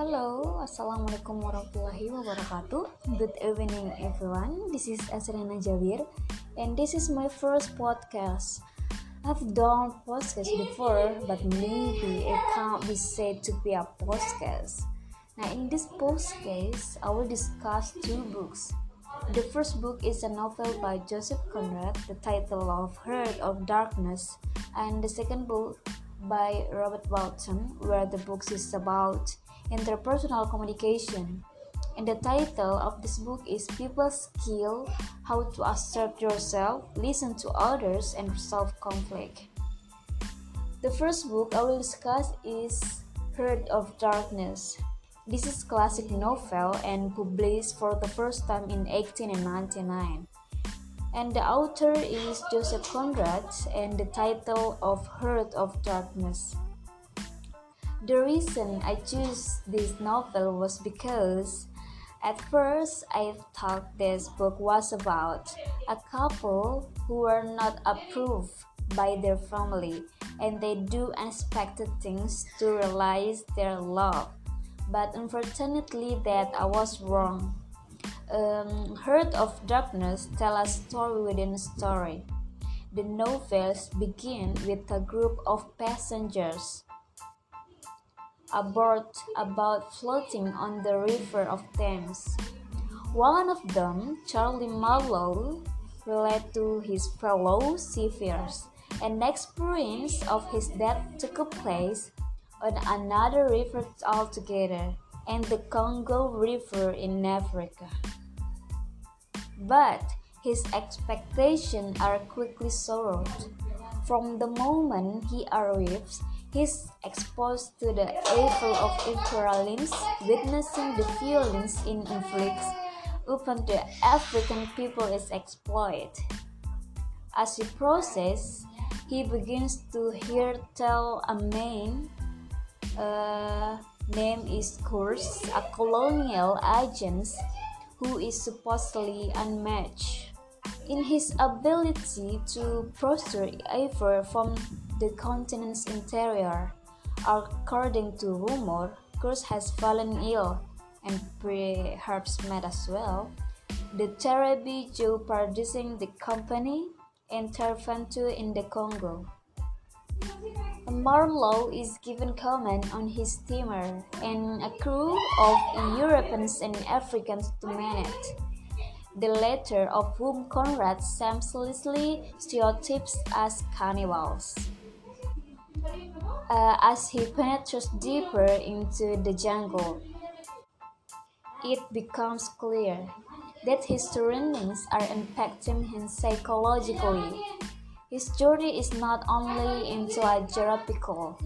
Hello, Assalamualaikum warahmatullahi wabarakatuh. Good evening, everyone. This is Asrina Jawir, and this is my first podcast. I've done podcasts before, but maybe it can't be said to be a podcast. Now, in this podcast, I will discuss two books. The first book is a novel by Joseph Conrad, the title of Heart of Darkness, and the second book by Robert Bolton, where the book is about interpersonal communication. And the title of this book is People's Skill How to Assert Yourself, Listen to Others, and Resolve Conflict. The first book I will discuss is Heart of Darkness. This is classic novel and published for the first time in 1899. And the author is Joseph Conrad and the title of Heart of Darkness. The reason I chose this novel was because at first I thought this book was about a couple who were not approved by their family and they do unexpected things to realize their love. But unfortunately that I was wrong. Um, Heart of Darkness tell a story within a story. The novels begin with a group of passengers aboard about floating on the river of Thames. One of them, Charlie Marlow, related to his fellow seafarers, an experience of his death took place on another river altogether, and the Congo River in Africa. But his expectations are quickly sorrowed. From the moment he arrives, He's exposed to the evil of imperialism, witnessing the violence it inflicts upon the African people is exploited. As he processes, he begins to hear tell a man, uh, name is Kurtz, a colonial agent who is supposedly unmatched in his ability to procure ever from the continent's interior. According to rumor, Kurtz has fallen ill and perhaps mad as well. The therapy jeopardizing the company intervention in the Congo. Marlow is given command on his steamer and a crew of Europeans and Africans to man it the latter of whom Conrad shamelessly stereotypes as cannibals uh, as he penetrates deeper into the jungle. It becomes clear that his surroundings are impacting him psychologically. His journey is not only into a geographical,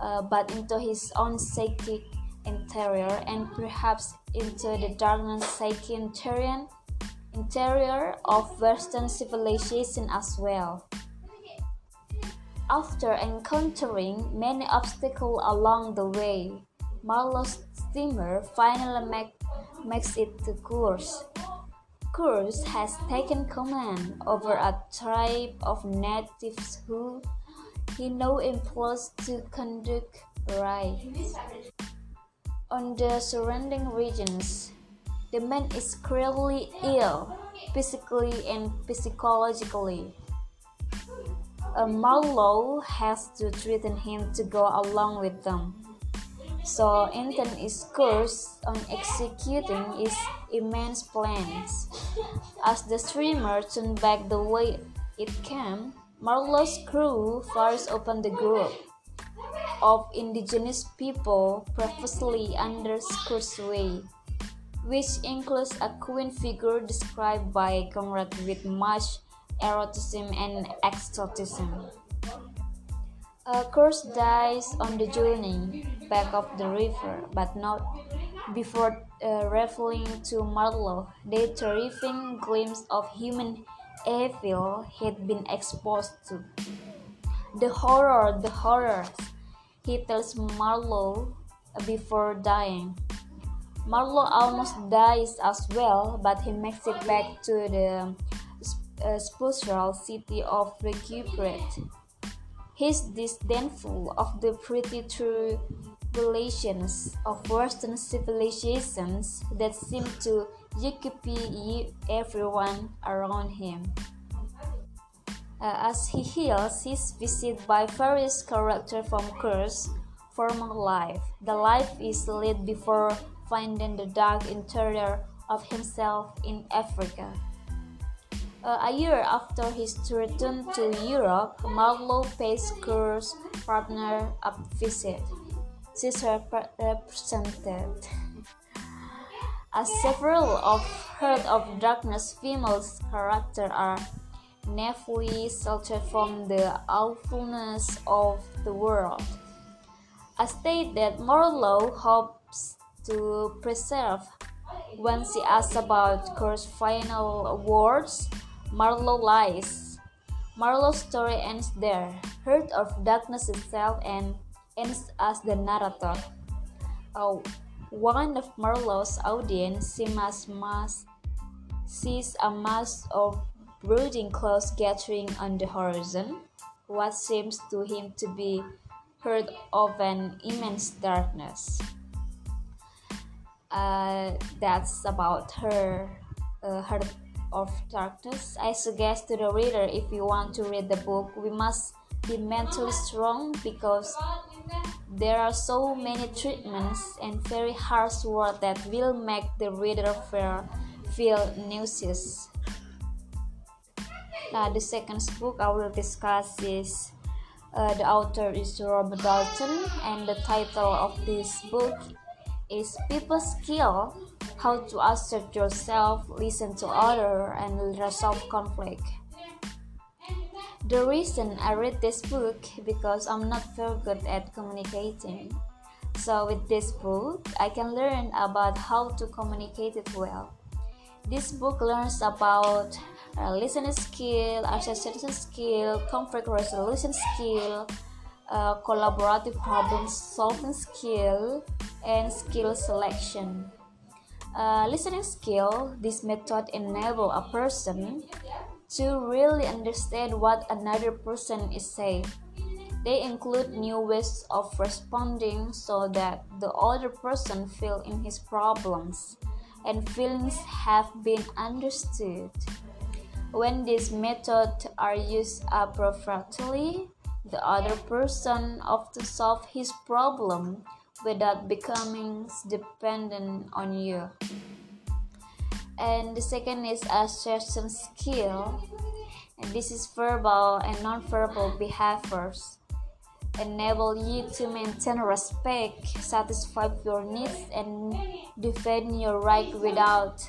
uh, but into his own psychic interior and perhaps into the darkness psychic interior, interior of Western civilization as well. After encountering many obstacles along the way, Marlow's steamer finally make, makes it to Kurtz. Kurtz has taken command over a tribe of natives who he now employs to conduct raids on the surrounding regions. The man is clearly ill, physically and psychologically uh, Marlow has to threaten him to go along with them. So Anton is cursed on executing his immense plans. As the streamer turned back the way it came, Marlow's crew fires open the group of indigenous people previously under way, which includes a queen figure described by Conrad with much eroticism and exoticism. A Kurtz dies on the journey back of the river, but not before uh, revealing to Marlow the terrifying glimpse of human evil he'd been exposed to. The horror, the horror, he tells Marlow before dying. Marlow almost dies as well, but he makes it back to the a spiritual city of recuperate. He's disdainful of the pretty through aspirations of Western civilizations that seem to occupy everyone around him. Uh, as he heals, he's visited by various characters from Kurtz's former life. The life is led before finding the dark interior of himself in Africa. Uh, a year after his return to Europe, Marlow pays Kurtz's partner a visit. She's represented as several of Heart of Darkness female characters are naively sheltered from the awfulness of the world. A state that Marlow hopes to preserve. When she asks about Kurtz's final words, Marlow lies. Marlow's story ends there. Heart of Darkness itself and ends as the narrator. Oh, one of Marlow's audience sees, mass, sees a mass of brooding clouds gathering on the horizon, what seems to him to be heard of an immense darkness. Uh, that's about her, uh, of Darkness. I suggest to the reader if you want to read the book, we must be mentally strong because there are so many treatments and very harsh words that will make the reader feel, feel nauseous. Now, the second book I will discuss is uh, the author is Robert Bolton, and the title of this book is People Skill How to Assert Yourself, Listen to Others, and Resolve Conflict. The reason I read this book because I'm not very good at communicating. So with this book, I can learn about how to communicate it well. This book learns about uh, listening skill, assertion skill, conflict resolution skill, uh, collaborative problem solving skill, and skill selection. Uh, listening skill, this method enable a person to really understand what another person is saying. They include new ways of responding so that the other person feel in his problems and feelings have been understood. When these methods are used appropriately, the other person often solve his problem without becoming dependent on you. And the second is assertion skill. And this is verbal and non-verbal behaviors. Enable you to maintain respect satisfy your needs and defend your right without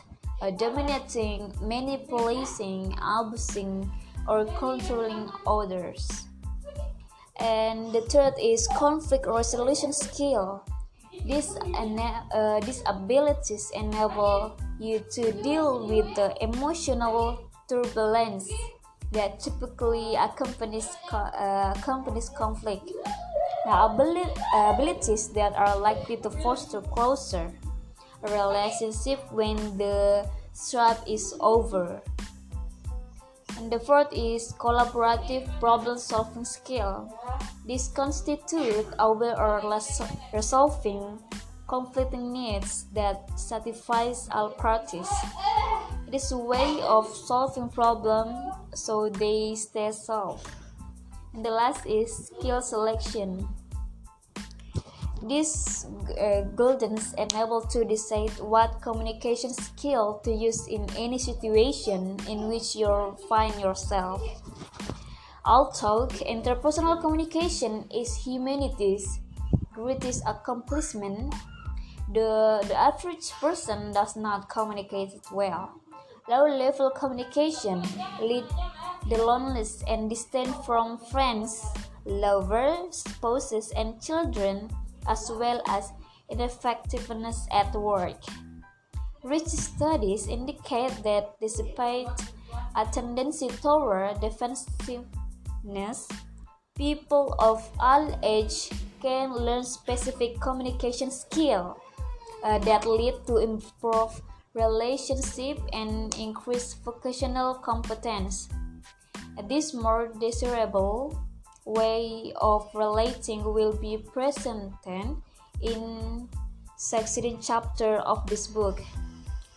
dominating manipulating abusing or controlling others. And the third is conflict resolution skill. These, uh, these abilities enable you to deal with the emotional turbulence that typically accompanies, uh, accompanies conflict. Now, abilities that are likely to foster closer relationship when the strife is over. And the fourth is collaborative problem solving skill. This constitutes aware or resolving conflicting needs that satisfies all parties. It is a way of solving problems so they stay solved. And the last is skill selection. These uh, guidance enable to decide what communication skill to use in any situation in which you find yourself. Although interpersonal communication is humanity's greatest accomplishment, the, the average person does not communicate well. Low level communication lead the loneliness and distance from friends, lovers, spouses, and children as well as ineffectiveness at work. Rich studies indicate that despite a tendency toward defensiveness, people of all age can learn specific communication skills uh, that lead to improved relationship and increased vocational competence. This more desirable way of relating will be presented in succeeding chapter of this book.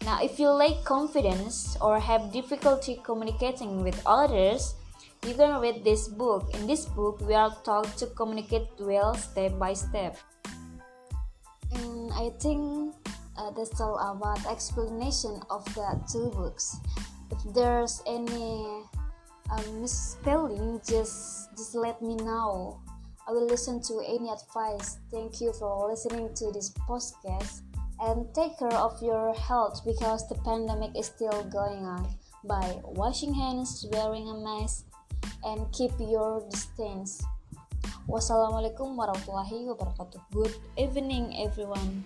Now, if you lack confidence or have difficulty communicating with others, you can read this book. In this book, we are taught to communicate well step by step. And I think uh, that's all about explanation of the two books. If there's any uh, misspelling, just just let me know. I will listen to any advice. Thank you for listening to this podcast and take care of your health because the pandemic is still going on by washing hands, wearing a mask, and keep your distance. Wassalamualaikum warahmatullahi wabarakatuh. Good evening, everyone.